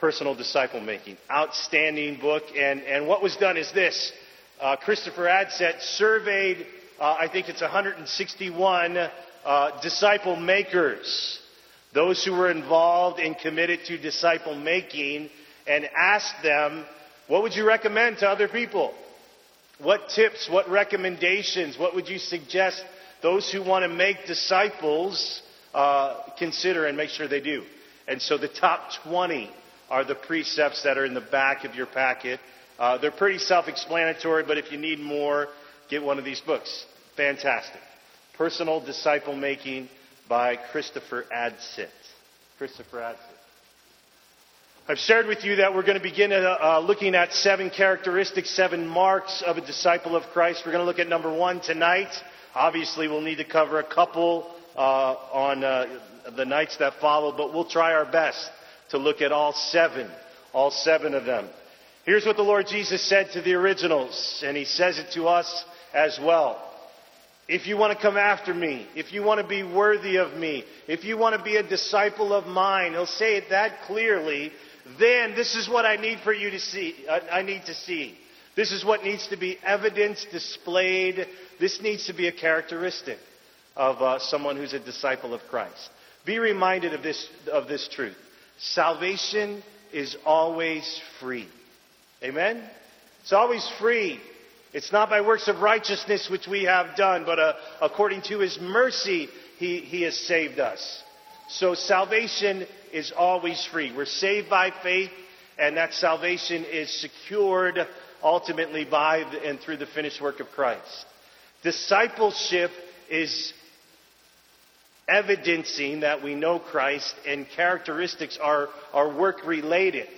Personal Disciple Making. Outstanding book. And, and what was done is this. Uh, Christopher Adsit surveyed, uh, I think it's 161 uh, disciple makers, those who were involved and committed to disciple making, and asked them, what would you recommend to other people? What tips, what recommendations, what would you suggest those who want to make disciples uh, consider and make sure they do? And so the top 20 are the precepts that are in the back of your packet. Uh, they're pretty self-explanatory, but if you need more, get one of these books. Fantastic. Personal Disciple Making by Christopher Adsit. Christopher Adsit. I've shared with you that we're going to begin uh, uh, looking at seven characteristics, seven marks of a disciple of Christ. We're going to look at number one tonight. Obviously, we'll need to cover a couple uh, on uh, the nights that follow, but we'll try our best to look at all seven, all seven of them. Here's what the Lord Jesus said to the originals, and He says it to us as well. If you want to come after me, if you want to be worthy of me, if you want to be a disciple of mine, He'll say it that clearly then this is what I need for you to see. Uh, I need to see. This is what needs to be evidence displayed. This needs to be a characteristic of uh, someone who's a disciple of Christ. Be reminded of this, of this truth. Salvation is always free. Amen? It's always free. It's not by works of righteousness which we have done, but uh, according to His mercy, he, he has saved us. So salvation is always free. We're saved by faith, and that salvation is secured ultimately by and through the finished work of Christ. Discipleship is evidencing that we know Christ, and characteristics are, are work related.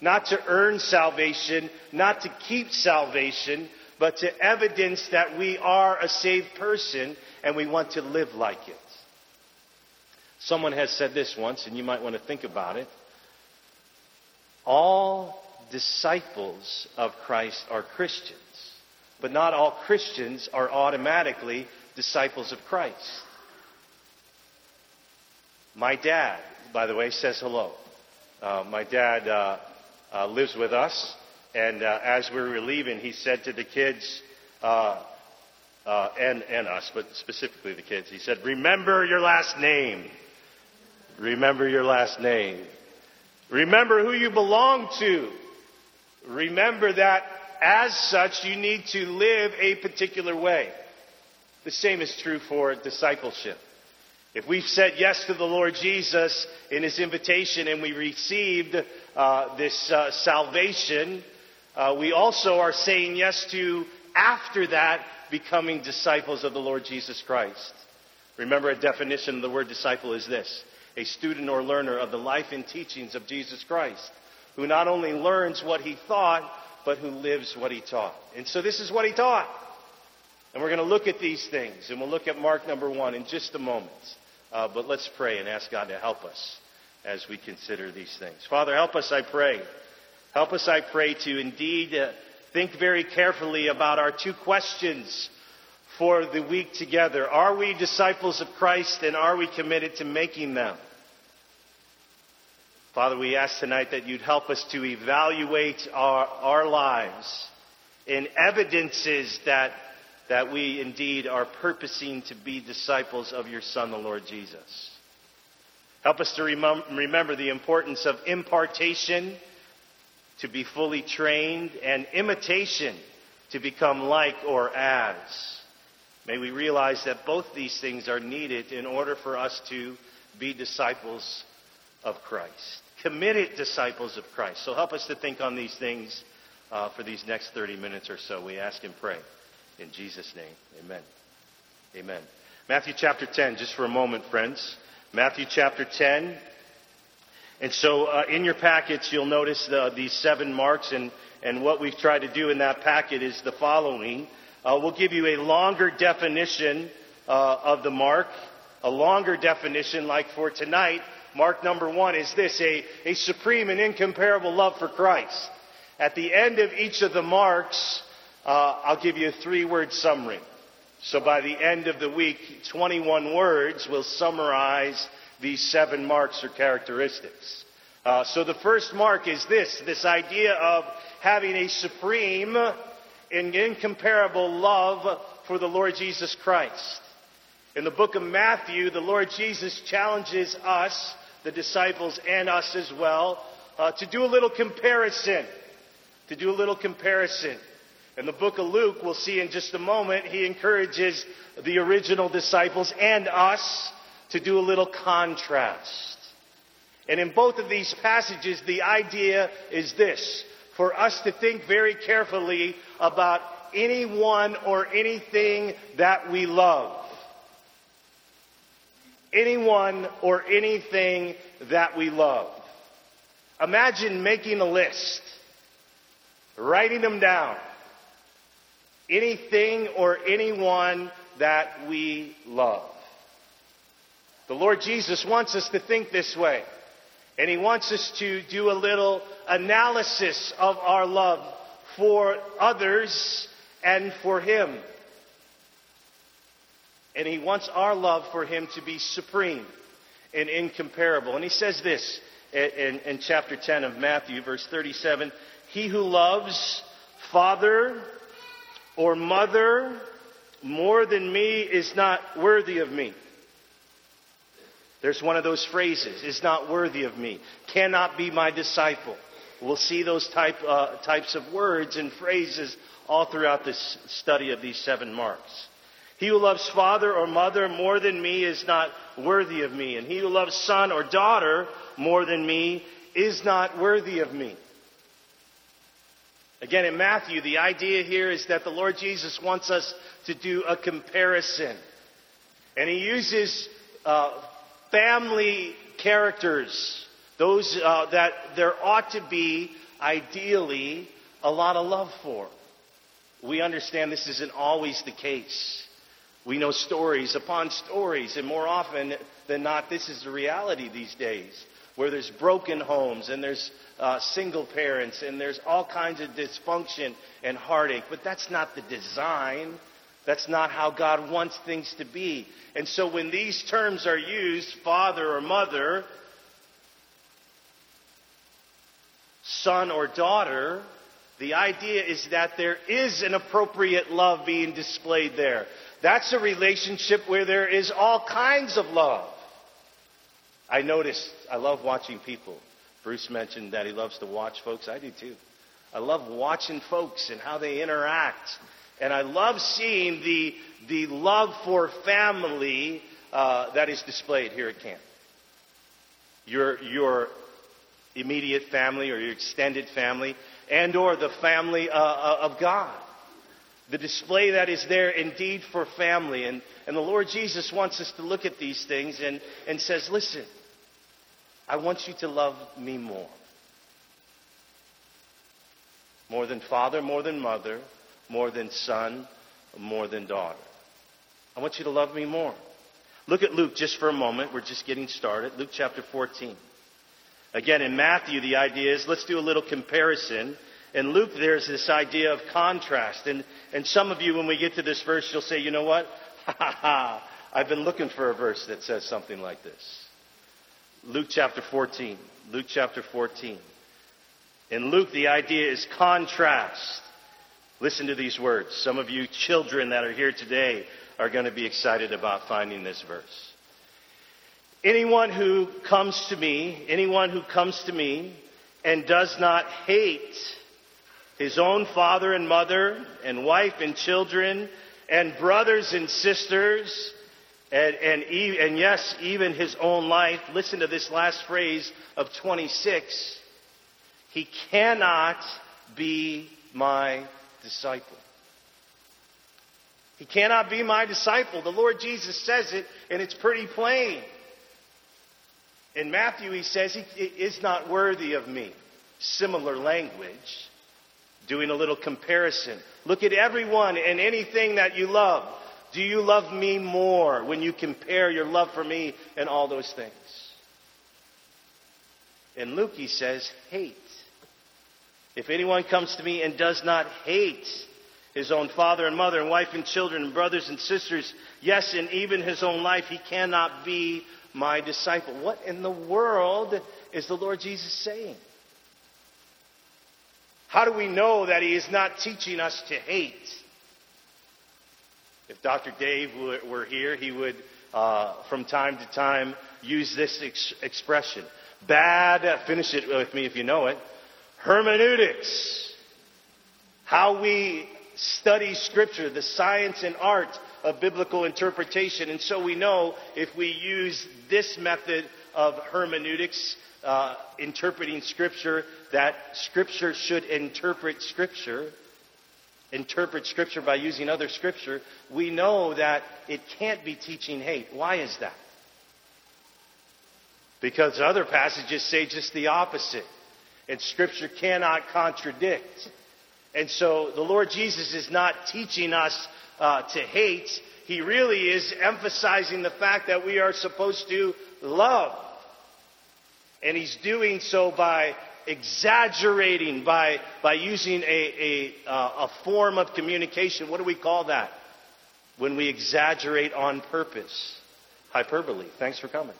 Not to earn salvation, not to keep salvation, but to evidence that we are a saved person and we want to live like it. Someone has said this once, and you might want to think about it. All disciples of Christ are Christians, but not all Christians are automatically disciples of Christ. My dad, by the way, says hello. Uh, my dad uh, uh, lives with us, and uh, as we were leaving, he said to the kids, uh, uh, and, and us, but specifically the kids, he said, Remember your last name. Remember your last name. Remember who you belong to. Remember that as such you need to live a particular way. The same is true for discipleship. If we've said yes to the Lord Jesus in His invitation and we received uh, this uh, salvation, uh, we also are saying yes to, after that, becoming disciples of the Lord Jesus Christ. Remember, a definition of the word disciple is this a student or learner of the life and teachings of Jesus Christ, who not only learns what he thought, but who lives what he taught. And so this is what he taught. And we're going to look at these things, and we'll look at Mark number one in just a moment. Uh, but let's pray and ask God to help us as we consider these things. Father, help us, I pray. Help us, I pray, to indeed uh, think very carefully about our two questions for the week together. Are we disciples of Christ and are we committed to making them? Father, we ask tonight that you'd help us to evaluate our, our lives in evidences that, that we indeed are purposing to be disciples of your Son, the Lord Jesus. Help us to remember the importance of impartation, to be fully trained, and imitation, to become like or as. May we realize that both these things are needed in order for us to be disciples of Christ, committed disciples of Christ. So help us to think on these things uh, for these next 30 minutes or so. We ask and pray. In Jesus' name, amen. Amen. Matthew chapter 10, just for a moment, friends. Matthew chapter 10. And so uh, in your packets, you'll notice the, these seven marks, and, and what we've tried to do in that packet is the following. Uh, we'll give you a longer definition uh, of the mark, a longer definition like for tonight. Mark number one is this, a, a supreme and incomparable love for Christ. At the end of each of the marks, uh, I'll give you a three word summary. So by the end of the week, 21 words will summarize these seven marks or characteristics. Uh, so the first mark is this this idea of having a supreme and incomparable love for the Lord Jesus Christ. In the book of Matthew, the Lord Jesus challenges us, the disciples, and us as well, uh, to do a little comparison. To do a little comparison. In the book of Luke, we'll see in just a moment, he encourages the original disciples and us to do a little contrast. And in both of these passages, the idea is this for us to think very carefully about anyone or anything that we love. Anyone or anything that we love. Imagine making a list, writing them down. Anything or anyone that we love. The Lord Jesus wants us to think this way. And He wants us to do a little analysis of our love for others and for Him. And He wants our love for Him to be supreme and incomparable. And He says this in, in chapter 10 of Matthew, verse 37 He who loves father or mother more than me is not worthy of me. There's one of those phrases, is not worthy of me, cannot be my disciple. We'll see those type, uh, types of words and phrases all throughout this study of these seven marks. He who loves father or mother more than me is not worthy of me, and he who loves son or daughter more than me is not worthy of me. Again, in Matthew, the idea here is that the Lord Jesus wants us to do a comparison. And he uses uh, family characters, those uh, that there ought to be, ideally, a lot of love for. We understand this isn't always the case. We know stories upon stories, and more often than not, this is the reality these days, where there's broken homes and there's uh, single parents and there's all kinds of dysfunction and heartache. But that's not the design. That's not how God wants things to be. And so when these terms are used, father or mother, son or daughter, the idea is that there is an appropriate love being displayed there. That's a relationship where there is all kinds of love. I notice, I love watching people. Bruce mentioned that he loves to watch folks. I do too. I love watching folks and how they interact and I love seeing the, the love for family uh, that is displayed here at camp. Your, your immediate family or your extended family and or the family uh, uh, of God. The display that is there indeed for family. And, and the Lord Jesus wants us to look at these things and, and says, listen, I want you to love me more. More than father, more than mother, more than son, more than daughter. I want you to love me more. Look at Luke just for a moment. We're just getting started. Luke chapter 14. Again, in Matthew, the idea is let's do a little comparison. In Luke, there's this idea of contrast. And, and some of you, when we get to this verse, you'll say, you know what? Ha ha ha. I've been looking for a verse that says something like this. Luke chapter 14. Luke chapter 14. In Luke, the idea is contrast. Listen to these words. Some of you children that are here today are going to be excited about finding this verse. Anyone who comes to me, anyone who comes to me and does not hate his own father and mother and wife and children and brothers and sisters and, and, and yes, even his own life, listen to this last phrase of 26. He cannot be my disciple. He cannot be my disciple. The Lord Jesus says it, and it's pretty plain. In Matthew, he says, He is not worthy of me. Similar language. Doing a little comparison. Look at everyone and anything that you love. Do you love me more when you compare your love for me and all those things? And Luke, he says, hate. If anyone comes to me and does not hate his own father and mother and wife and children and brothers and sisters, yes, and even his own life, he cannot be my disciple. What in the world is the Lord Jesus saying? How do we know that he is not teaching us to hate? If Dr. Dave were here, he would, uh, from time to time, use this ex- expression. Bad, finish it with me if you know it, hermeneutics. How we study Scripture, the science and art of biblical interpretation. And so we know if we use this method of hermeneutics, uh, interpreting Scripture, that Scripture should interpret Scripture, interpret Scripture by using other Scripture, we know that it can't be teaching hate. Why is that? Because other passages say just the opposite. And Scripture cannot contradict. And so the Lord Jesus is not teaching us uh, to hate. He really is emphasizing the fact that we are supposed to love. And He's doing so by exaggerating, by, by using a, a, uh, a form of communication. What do we call that? When we exaggerate on purpose. Hyperbole. Thanks for coming.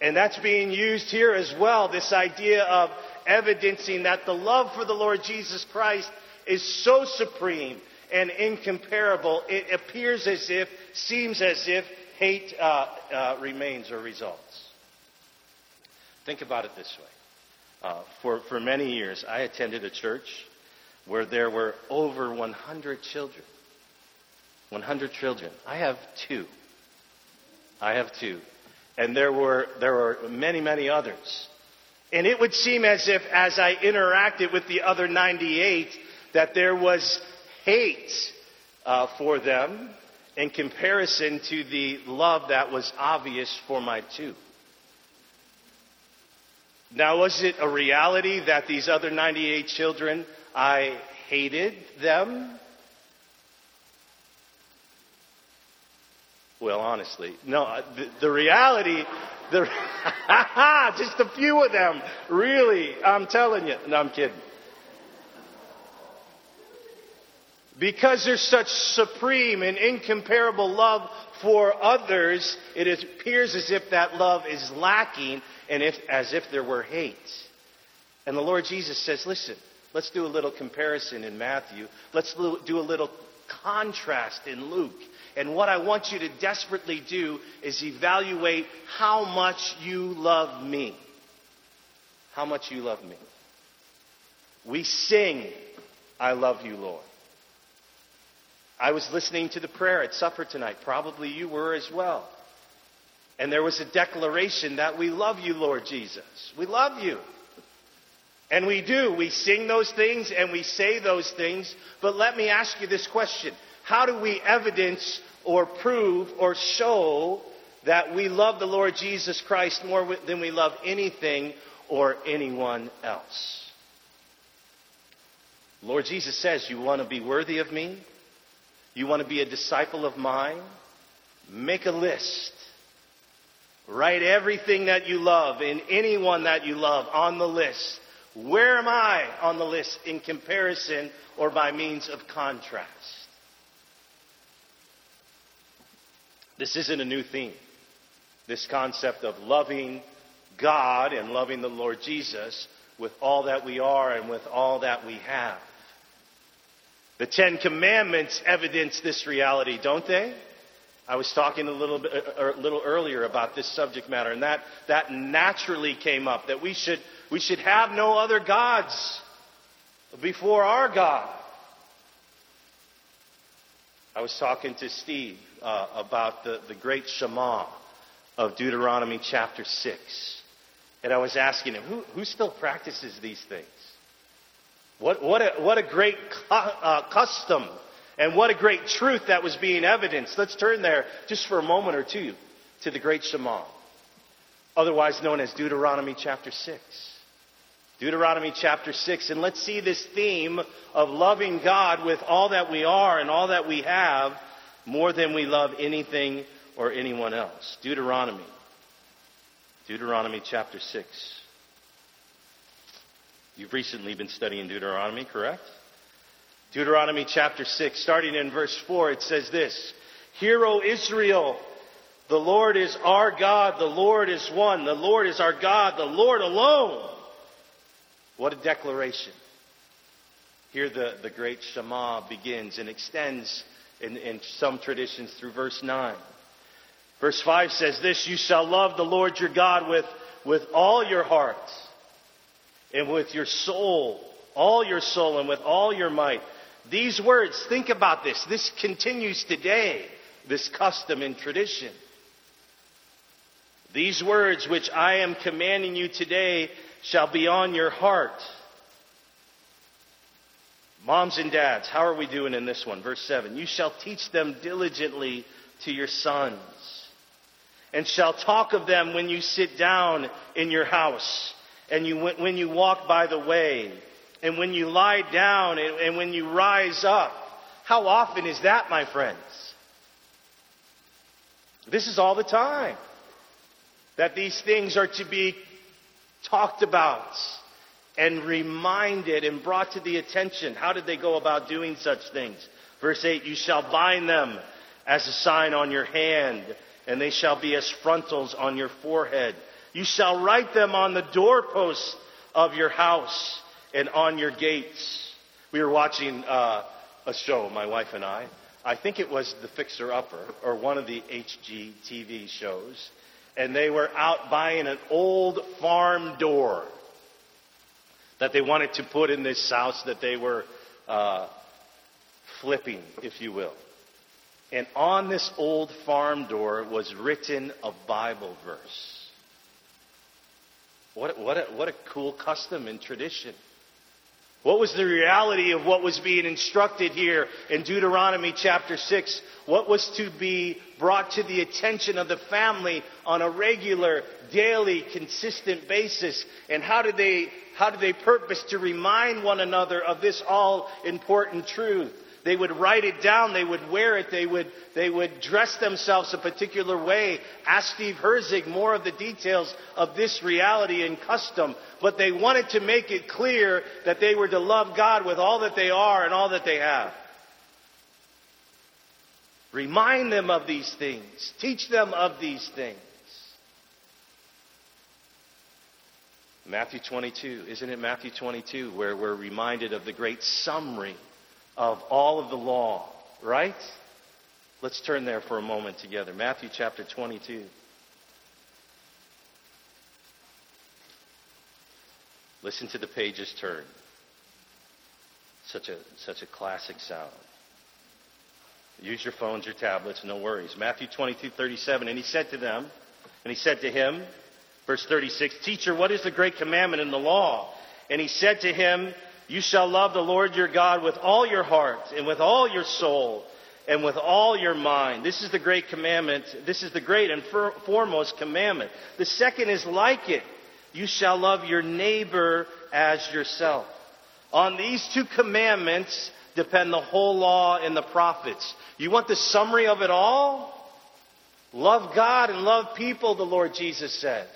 And that's being used here as well, this idea of evidencing that the love for the Lord Jesus Christ is so supreme and incomparable, it appears as if, seems as if hate uh, uh, remains or results. Think about it this way. Uh, for, for many years, I attended a church where there were over 100 children. 100 children. I have two. I have two and there were, there were many, many others. And it would seem as if, as I interacted with the other 98, that there was hate uh, for them in comparison to the love that was obvious for my two. Now, was it a reality that these other 98 children, I hated them? Well, honestly, no. Uh, the, the reality, the, just a few of them, really. I'm telling you. No, I'm kidding. Because there's such supreme and incomparable love for others, it appears as if that love is lacking and if, as if there were hate. And the Lord Jesus says, listen, let's do a little comparison in Matthew. Let's do a little contrast in Luke. And what I want you to desperately do is evaluate how much you love me. How much you love me. We sing, I love you, Lord. I was listening to the prayer at supper tonight. Probably you were as well. And there was a declaration that we love you, Lord Jesus. We love you. And we do. We sing those things and we say those things. But let me ask you this question. How do we evidence or prove or show that we love the Lord Jesus Christ more than we love anything or anyone else. Lord Jesus says, You want to be worthy of me? You want to be a disciple of mine? Make a list. Write everything that you love and anyone that you love on the list. Where am I on the list in comparison or by means of contrast? This isn't a new theme. This concept of loving God and loving the Lord Jesus with all that we are and with all that we have. The Ten Commandments evidence this reality, don't they? I was talking a little bit, a uh, uh, little earlier about this subject matter, and that, that naturally came up that we should, we should have no other gods before our God. I was talking to Steve uh, about the, the great Shema of Deuteronomy chapter 6. And I was asking him, who, who still practices these things? What, what, a, what a great cu- uh, custom and what a great truth that was being evidenced. Let's turn there just for a moment or two to the great Shema, otherwise known as Deuteronomy chapter 6. Deuteronomy chapter 6. And let's see this theme of loving God with all that we are and all that we have more than we love anything or anyone else. Deuteronomy. Deuteronomy chapter 6. You've recently been studying Deuteronomy, correct? Deuteronomy chapter 6, starting in verse 4, it says this Hear, O Israel, The Lord is our God. The Lord is one. The Lord is our God. The Lord alone. What a declaration. Here the, the great Shema begins and extends in, in some traditions through verse 9. Verse 5 says this, You shall love the Lord your God with, with all your heart and with your soul, all your soul and with all your might. These words, think about this. This continues today, this custom and tradition. These words which I am commanding you today shall be on your heart. Moms and dads, how are we doing in this one? Verse 7. You shall teach them diligently to your sons, and shall talk of them when you sit down in your house, and you, when you walk by the way, and when you lie down, and, and when you rise up. How often is that, my friends? This is all the time. That these things are to be talked about and reminded and brought to the attention. How did they go about doing such things? Verse 8, you shall bind them as a sign on your hand, and they shall be as frontals on your forehead. You shall write them on the doorposts of your house and on your gates. We were watching uh, a show, my wife and I. I think it was The Fixer Upper, or one of the HGTV shows. And they were out buying an old farm door that they wanted to put in this house that they were uh, flipping, if you will. And on this old farm door was written a Bible verse. What, what, a, what a cool custom and tradition. What was the reality of what was being instructed here in Deuteronomy chapter 6? What was to be brought to the attention of the family on a regular, daily, consistent basis? And how did they, how did they purpose to remind one another of this all important truth? They would write it down. They would wear it. They would, they would dress themselves a particular way. Ask Steve Herzig more of the details of this reality and custom. But they wanted to make it clear that they were to love God with all that they are and all that they have. Remind them of these things. Teach them of these things. Matthew 22, isn't it Matthew 22 where we're reminded of the great summary of all of the law, right? Let's turn there for a moment together. Matthew chapter 22. Listen to the pages turn. Such a, such a classic sound. Use your phones, your tablets, no worries. Matthew 22, 37. And he said to them, and he said to him, verse 36, Teacher, what is the great commandment in the law? And he said to him, you shall love the Lord your God with all your heart and with all your soul and with all your mind. This is the great commandment. This is the great and foremost commandment. The second is like it. You shall love your neighbor as yourself. On these two commandments depend the whole law and the prophets. You want the summary of it all? Love God and love people, the Lord Jesus says.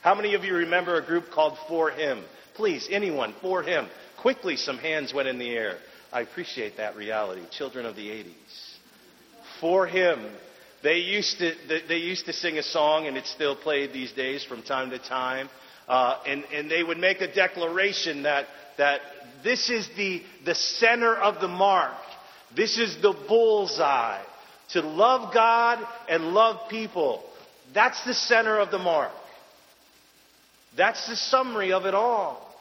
How many of you remember a group called 4Him? Please, anyone, 4Him. Quickly, some hands went in the air. I appreciate that reality. Children of the 80s. 4Him, they used to, they used to sing a song, and it's still played these days from time to time. Uh, and, and they would make a declaration that, that this is the, the center of the mark. This is the bullseye. To love God and love people. That's the center of the mark. That's the summary of it all.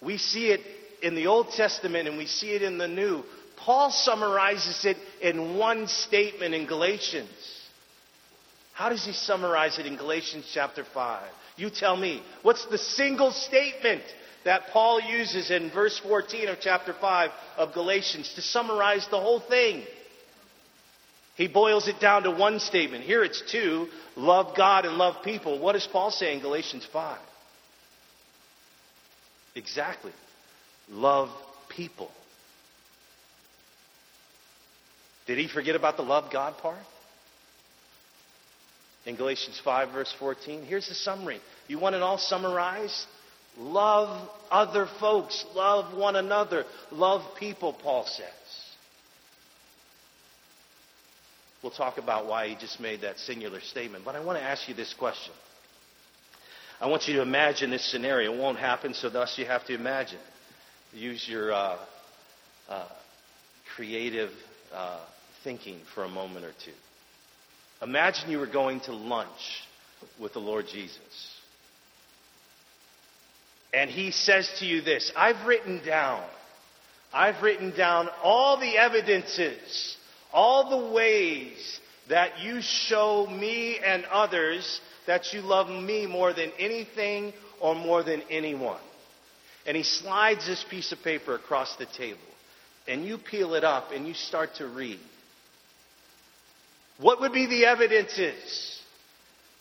We see it in the Old Testament and we see it in the New. Paul summarizes it in one statement in Galatians. How does he summarize it in Galatians chapter 5? You tell me. What's the single statement that Paul uses in verse 14 of chapter 5 of Galatians to summarize the whole thing? He boils it down to one statement. Here it's two love God and love people. What does Paul say in Galatians 5? Exactly. Love people. Did he forget about the love God part? In Galatians 5, verse 14, here's the summary. You want it all summarized? Love other folks. Love one another. Love people, Paul says. We'll talk about why he just made that singular statement. But I want to ask you this question. I want you to imagine this scenario. It won't happen, so thus you have to imagine. Use your uh, uh, creative uh, thinking for a moment or two. Imagine you were going to lunch with the Lord Jesus. And he says to you this I've written down, I've written down all the evidences, all the ways that you show me and others that you love me more than anything or more than anyone. And he slides this piece of paper across the table. And you peel it up and you start to read. What would be the evidences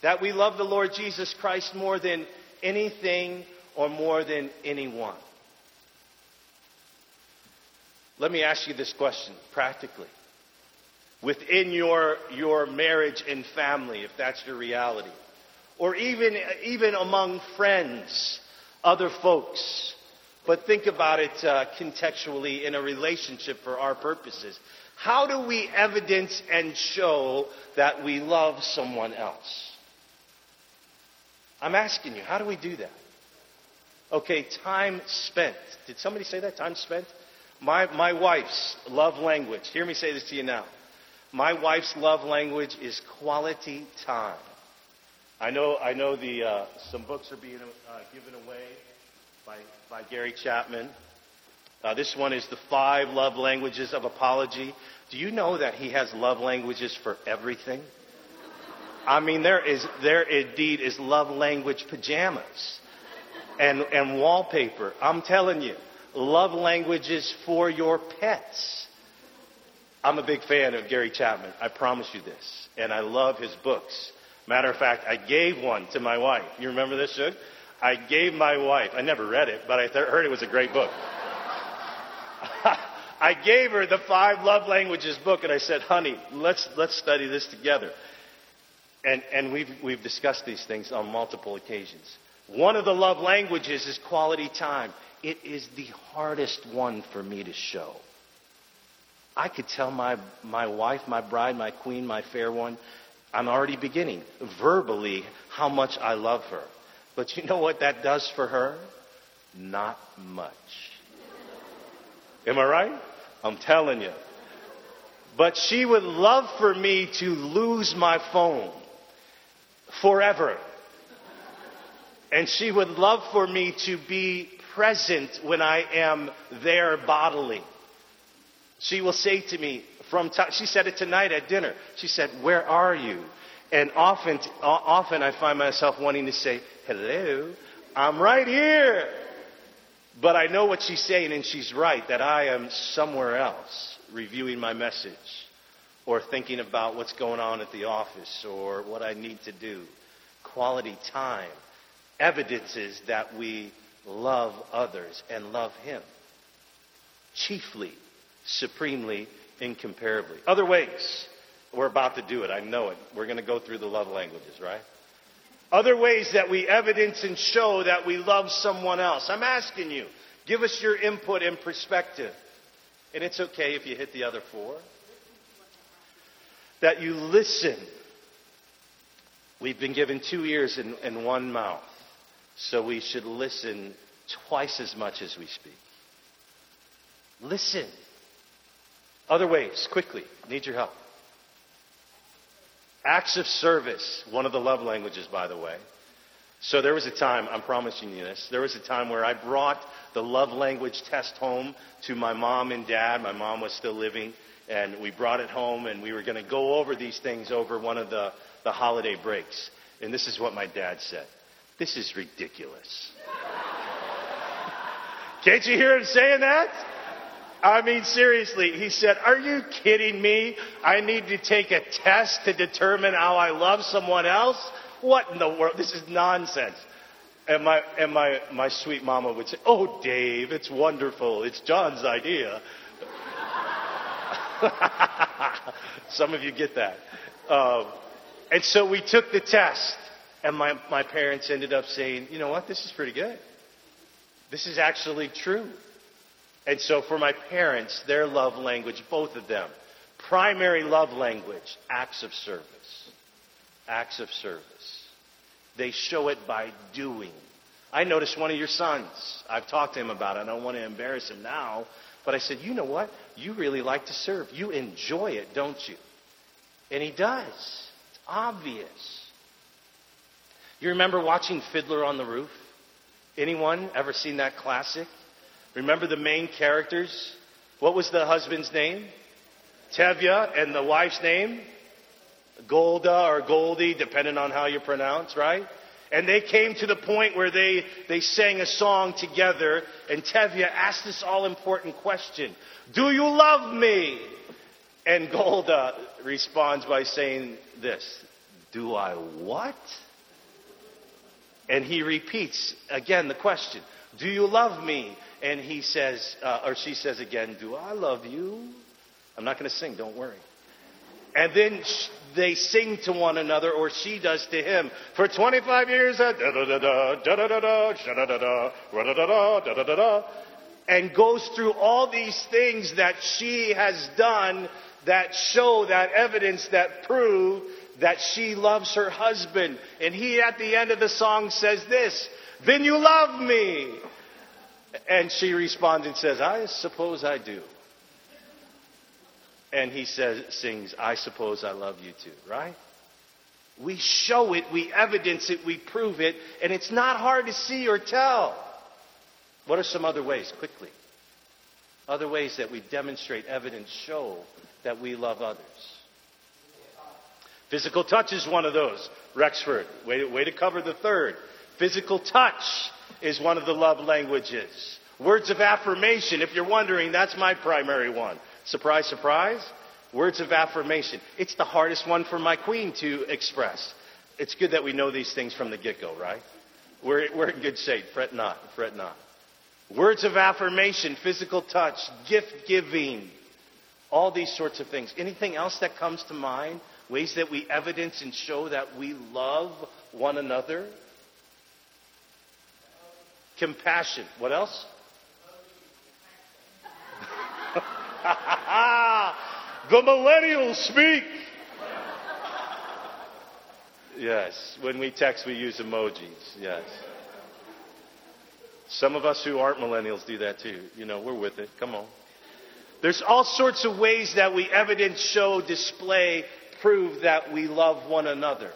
that we love the Lord Jesus Christ more than anything or more than anyone? Let me ask you this question practically. Within your, your marriage and family, if that's your reality, or even, even among friends, other folks, but think about it uh, contextually in a relationship for our purposes. How do we evidence and show that we love someone else? I'm asking you, how do we do that? Okay, time spent. Did somebody say that? Time spent? My, my wife's love language, hear me say this to you now. My wife's love language is quality time. I know, I know the, uh, some books are being uh, given away by, by Gary Chapman. Uh, this one is the five love languages of apology. Do you know that he has love languages for everything? I mean, there is, there indeed is love language pajamas and, and wallpaper. I'm telling you, love languages for your pets. I'm a big fan of Gary Chapman. I promise you this. And I love his books. Matter of fact, I gave one to my wife. You remember this, Shug? I gave my wife, I never read it, but I th- heard it was a great book. I gave her the five love languages book and I said, honey, let's, let's study this together. And, and we've, we've discussed these things on multiple occasions. One of the love languages is quality time. It is the hardest one for me to show. I could tell my, my wife, my bride, my queen, my fair one, I'm already beginning verbally how much I love her. But you know what that does for her? Not much. Am I right? I'm telling you. But she would love for me to lose my phone forever. And she would love for me to be present when I am there bodily. She will say to me from time, she said it tonight at dinner. She said, where are you? And often, often I find myself wanting to say, hello, I'm right here. But I know what she's saying, and she's right that I am somewhere else reviewing my message or thinking about what's going on at the office or what I need to do. Quality time evidences that we love others and love Him. Chiefly, supremely, incomparably. Other ways. We're about to do it. I know it. We're going to go through the love languages, right? Other ways that we evidence and show that we love someone else. I'm asking you, give us your input and perspective. And it's okay if you hit the other four. That you listen. We've been given two ears and, and one mouth. So we should listen twice as much as we speak. Listen. Other ways, quickly. Need your help. Acts of service, one of the love languages, by the way. So there was a time, I'm promising you this, there was a time where I brought the love language test home to my mom and dad. My mom was still living, and we brought it home, and we were going to go over these things over one of the, the holiday breaks. And this is what my dad said This is ridiculous. Can't you hear him saying that? I mean, seriously, he said, Are you kidding me? I need to take a test to determine how I love someone else? What in the world? This is nonsense. And my, and my, my sweet mama would say, Oh, Dave, it's wonderful. It's John's idea. Some of you get that. Um, and so we took the test, and my, my parents ended up saying, You know what? This is pretty good. This is actually true. And so for my parents, their love language, both of them, Primary love language, acts of service. Acts of service. They show it by doing. I noticed one of your sons. I've talked to him about it. I don't want to embarrass him now. But I said, you know what? You really like to serve. You enjoy it, don't you? And he does. It's obvious. You remember watching Fiddler on the Roof? Anyone ever seen that classic? Remember the main characters? What was the husband's name? Tevye, and the wife's name? Golda or Goldie, depending on how you pronounce, right? And they came to the point where they, they sang a song together, and Tevye asked this all important question Do you love me? And Golda responds by saying this Do I what? And he repeats again the question Do you love me? And he says, uh, or she says again, Do I love you? I'm not going to sing, don't worry. And then they sing to one another, or she does to him. For 25 years, and goes through all these things that she has done that show, that evidence, that prove that she loves her husband. And he at the end of the song says this, then you love me. And she responds and says, I suppose I do. And he says, sings, I suppose I love you too, right? We show it, we evidence it, we prove it, and it's not hard to see or tell. What are some other ways, quickly? Other ways that we demonstrate, evidence, show that we love others. Physical touch is one of those. Rexford, way way to cover the third. Physical touch is one of the love languages. Words of affirmation, if you're wondering, that's my primary one. Surprise, surprise. Words of affirmation. It's the hardest one for my queen to express. It's good that we know these things from the get go, right? We're, we're in good shape. Fret not, fret not. Words of affirmation, physical touch, gift giving, all these sorts of things. Anything else that comes to mind? Ways that we evidence and show that we love one another? Compassion. What else? the millennials speak. Yes, when we text, we use emojis. Yes. Some of us who aren't millennials do that too. You know, we're with it. Come on. There's all sorts of ways that we evidence, show, display, prove that we love one another.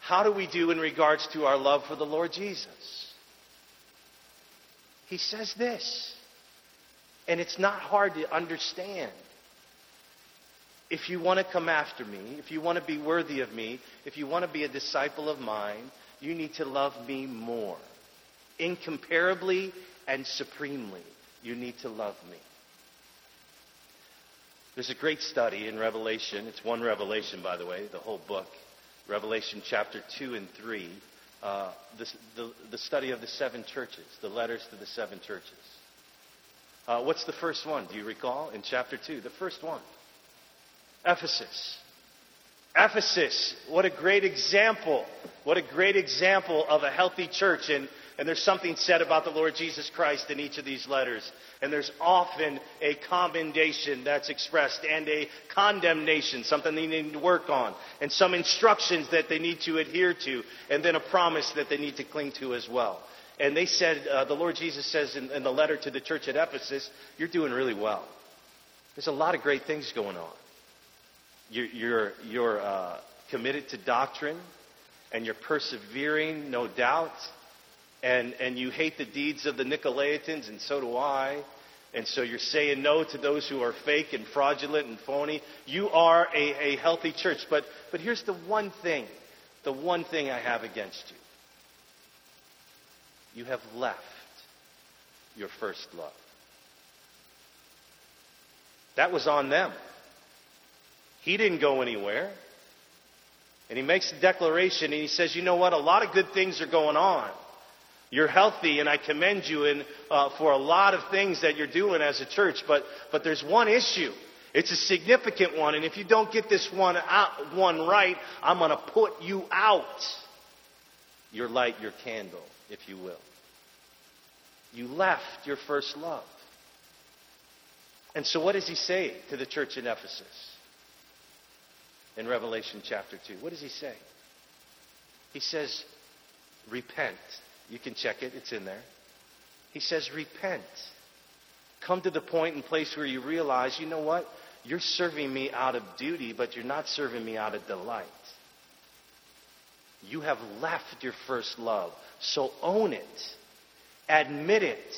How do we do in regards to our love for the Lord Jesus? He says this, and it's not hard to understand. If you want to come after me, if you want to be worthy of me, if you want to be a disciple of mine, you need to love me more. Incomparably and supremely, you need to love me. There's a great study in Revelation. It's one revelation, by the way, the whole book. Revelation chapter 2 and 3. Uh, the, the, the, study of the seven churches, the letters to the seven churches. Uh, what's the first one? Do you recall? In chapter 2, the first one Ephesus. Ephesus, what a great example. What a great example of a healthy church. And and there's something said about the Lord Jesus Christ in each of these letters. And there's often a commendation that's expressed and a condemnation, something they need to work on, and some instructions that they need to adhere to, and then a promise that they need to cling to as well. And they said, uh, the Lord Jesus says in, in, the letter to the church at Ephesus, you're doing really well. There's a lot of great things going on. You're, you're, you're uh, committed to doctrine, and you're persevering, no doubt and, and you hate the deeds of the Nicolaitans, and so do I. And so you're saying no to those who are fake and fraudulent and phony. You are a, a healthy church. But, but here's the one thing, the one thing I have against you. You have left your first love. That was on them. He didn't go anywhere. And he makes a declaration and he says, you know what? A lot of good things are going on. You're healthy, and I commend you in, uh, for a lot of things that you're doing as a church. But, but there's one issue. It's a significant one, and if you don't get this one, out, one right, I'm going to put you out. Your light, your candle, if you will. You left your first love. And so, what does he say to the church in Ephesus? in Revelation chapter 2. What does he say? He says, Repent. You can check it, it's in there. He says, Repent. Come to the point and place where you realize, you know what? You're serving me out of duty, but you're not serving me out of delight. You have left your first love. So own it. Admit it.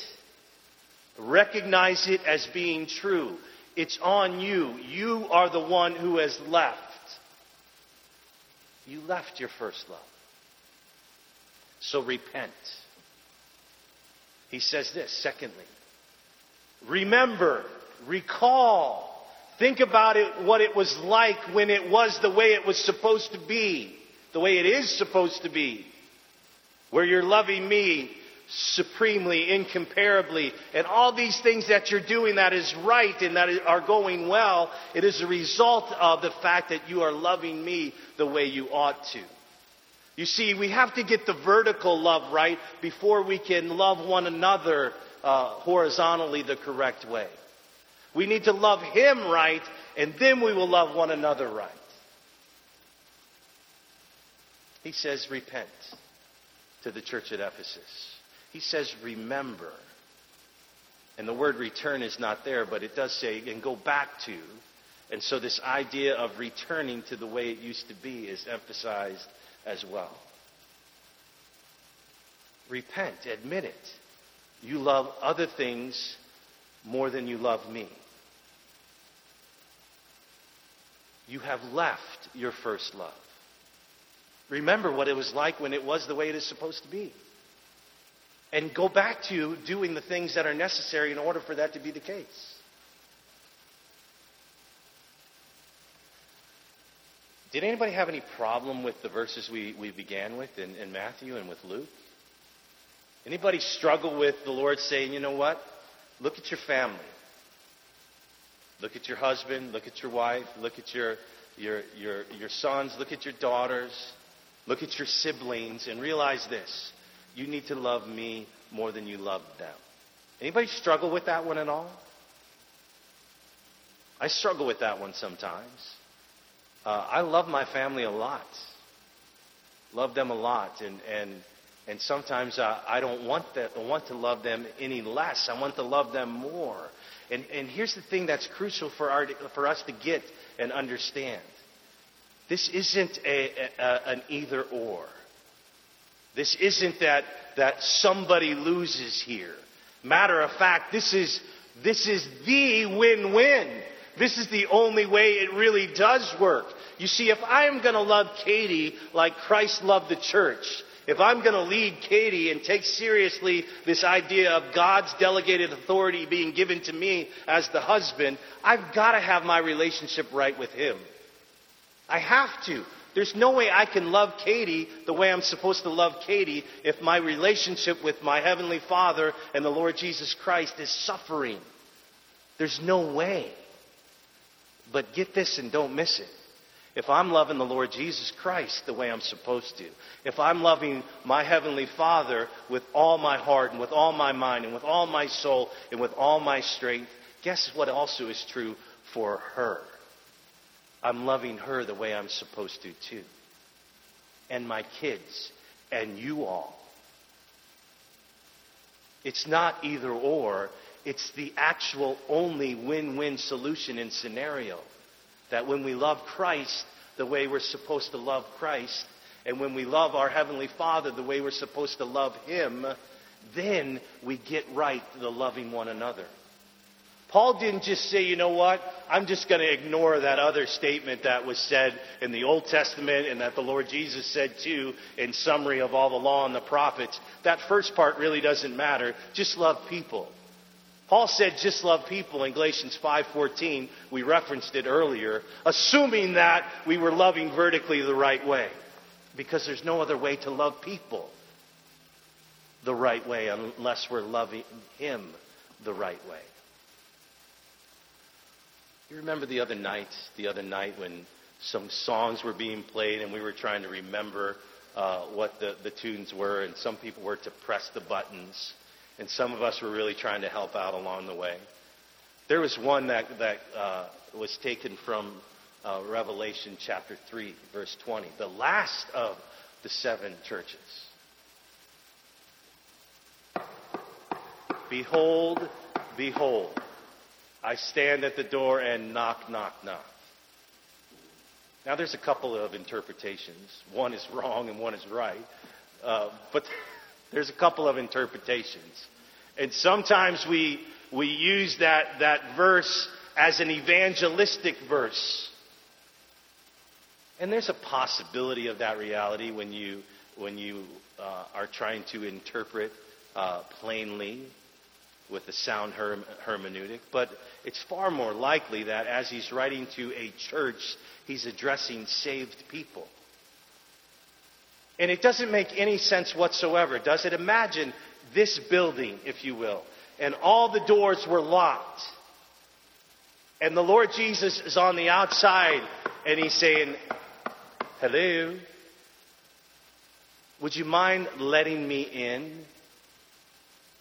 Recognize it as being true. It's on you. You are the one who has left. You left your first love. So repent. He says this, secondly. Remember, recall, think about it, what it was like when it was the way it was supposed to be, the way it is supposed to be, where you're loving me supremely, incomparably, and all these things that you're doing that is right and that are going well, it is a result of the fact that you are loving me the way you ought to. You see, we have to get the vertical love right before we can love one another uh, horizontally the correct way. We need to love Him right, and then we will love one another right. He says, Repent to the church at Ephesus. He says, Remember. And the word return is not there, but it does say, and go back to. And so this idea of returning to the way it used to be is emphasized as well. Repent, admit it. You love other things more than you love me. You have left your first love. Remember what it was like when it was the way it is supposed to be. And go back to doing the things that are necessary in order for that to be the case. Did anybody have any problem with the verses we, we began with in, in Matthew and with Luke? Anybody struggle with the Lord saying, you know what? Look at your family. Look at your husband. Look at your wife. Look at your, your, your, your sons. Look at your daughters. Look at your siblings and realize this. You need to love me more than you love them. Anybody struggle with that one at all? I struggle with that one sometimes. Uh, I love my family a lot. Love them a lot, and and and sometimes uh, I don't want that. want to love them any less. I want to love them more. And and here's the thing that's crucial for our for us to get and understand. This isn't a, a, an either or. This isn't that that somebody loses here. Matter of fact, this is this is the win-win. This is the only way it really does work. You see, if I am going to love Katie like Christ loved the church, if I'm going to lead Katie and take seriously this idea of God's delegated authority being given to me as the husband, I've got to have my relationship right with him. I have to. There's no way I can love Katie the way I'm supposed to love Katie if my relationship with my Heavenly Father and the Lord Jesus Christ is suffering. There's no way. But get this and don't miss it. If I'm loving the Lord Jesus Christ the way I'm supposed to, if I'm loving my Heavenly Father with all my heart and with all my mind and with all my soul and with all my strength, guess what also is true for her? I'm loving her the way I'm supposed to too. And my kids and you all. It's not either or, it's the actual only win win solution and scenario. That when we love Christ the way we're supposed to love Christ, and when we love our Heavenly Father the way we're supposed to love Him, then we get right to the loving one another. Paul didn't just say, you know what, I'm just going to ignore that other statement that was said in the Old Testament and that the Lord Jesus said too in summary of all the law and the prophets. That first part really doesn't matter. Just love people. Paul said just love people in Galatians 5:14. We referenced it earlier, assuming that we were loving vertically the right way. Because there's no other way to love people the right way unless we're loving him the right way. You remember the other night, the other night when some songs were being played and we were trying to remember uh, what the, the tunes were, and some people were to press the buttons and some of us were really trying to help out along the way. There was one that, that uh, was taken from uh, Revelation chapter 3, verse 20, the last of the seven churches. Behold, behold, I stand at the door and knock, knock, knock. Now, there's a couple of interpretations. One is wrong and one is right. Uh, but there's a couple of interpretations. And sometimes we, we use that, that verse as an evangelistic verse. And there's a possibility of that reality when you, when you uh, are trying to interpret uh, plainly with a sound herm- hermeneutic. But it's far more likely that as he's writing to a church, he's addressing saved people. And it doesn't make any sense whatsoever, does it? Imagine this building, if you will, and all the doors were locked. And the Lord Jesus is on the outside and he's saying, Hello? Would you mind letting me in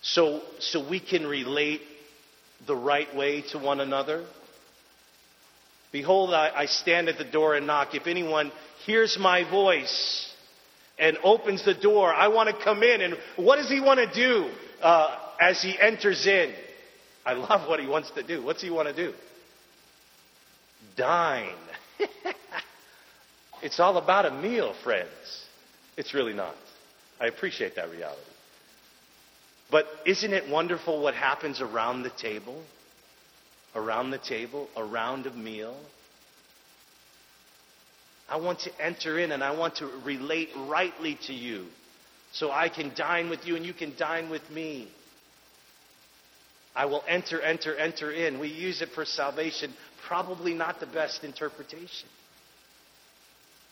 so, so we can relate the right way to one another? Behold, I, I stand at the door and knock. If anyone hears my voice and opens the door, I want to come in. And what does he want to do uh, as he enters in? I love what he wants to do. What's he want to do? Dine. it's all about a meal, friends. It's really not. I appreciate that reality. But isn't it wonderful what happens around the table? Around the table, around a meal. I want to enter in and I want to relate rightly to you so I can dine with you and you can dine with me. I will enter, enter, enter in. We use it for salvation, probably not the best interpretation.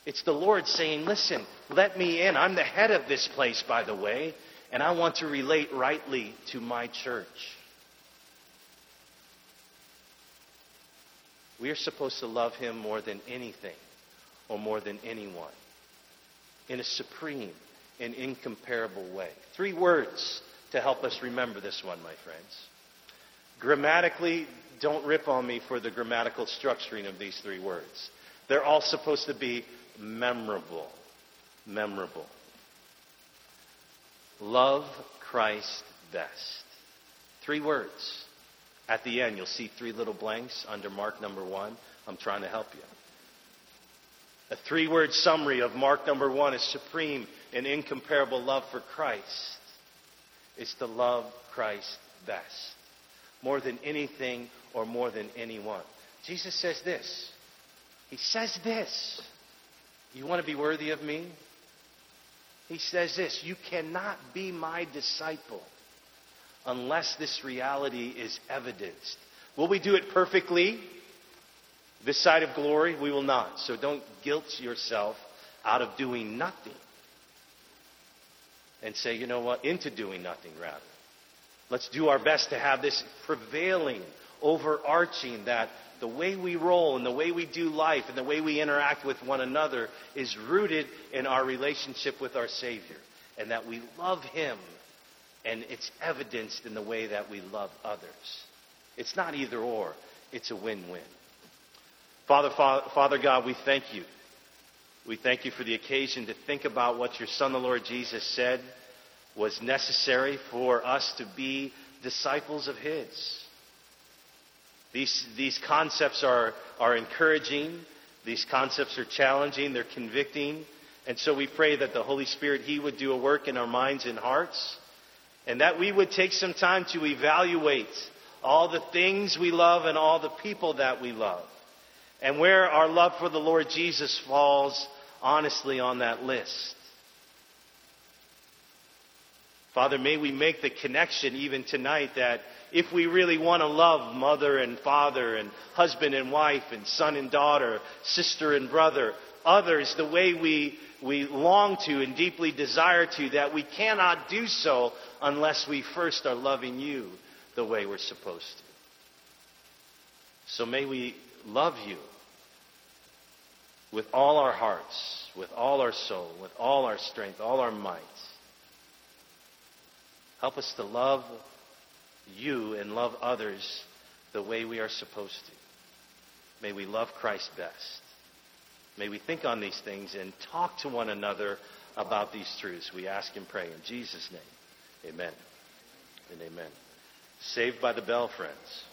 It's the Lord saying, Listen, let me in. I'm the head of this place, by the way, and I want to relate rightly to my church. We are supposed to love Him more than anything or more than anyone in a supreme and incomparable way. Three words to help us remember this one, my friends. Grammatically, don't rip on me for the grammatical structuring of these three words. They're all supposed to be memorable. Memorable. Love Christ best. Three words. At the end, you'll see three little blanks under mark number one. I'm trying to help you. A three word summary of mark number one is supreme and incomparable love for Christ. It's to love Christ best more than anything or more than anyone. Jesus says this. He says this. You want to be worthy of me? He says this You cannot be my disciple unless this reality is evidenced. Will we do it perfectly? This side of glory, we will not. So don't guilt yourself out of doing nothing. And say, you know what, into doing nothing rather. Let's do our best to have this prevailing, overarching, that the way we roll and the way we do life and the way we interact with one another is rooted in our relationship with our Savior. And that we love Him. And it's evidenced in the way that we love others. It's not either or, it's a win win. Father, Father God, we thank you. We thank you for the occasion to think about what your Son, the Lord Jesus, said was necessary for us to be disciples of His. These, these concepts are, are encouraging. These concepts are challenging. They're convicting. And so we pray that the Holy Spirit, He would do a work in our minds and hearts. And that we would take some time to evaluate all the things we love and all the people that we love. And where our love for the Lord Jesus falls honestly on that list. Father, may we make the connection even tonight that if we really want to love mother and father and husband and wife and son and daughter, sister and brother, others the way we, we long to and deeply desire to, that we cannot do so unless we first are loving you the way we're supposed to. So may we love you with all our hearts, with all our soul, with all our strength, all our might Help us to love you and love others the way we are supposed to. May we love Christ best. May we think on these things and talk to one another about these truths. We ask and pray in Jesus' name. Amen and amen. Saved by the bell, friends.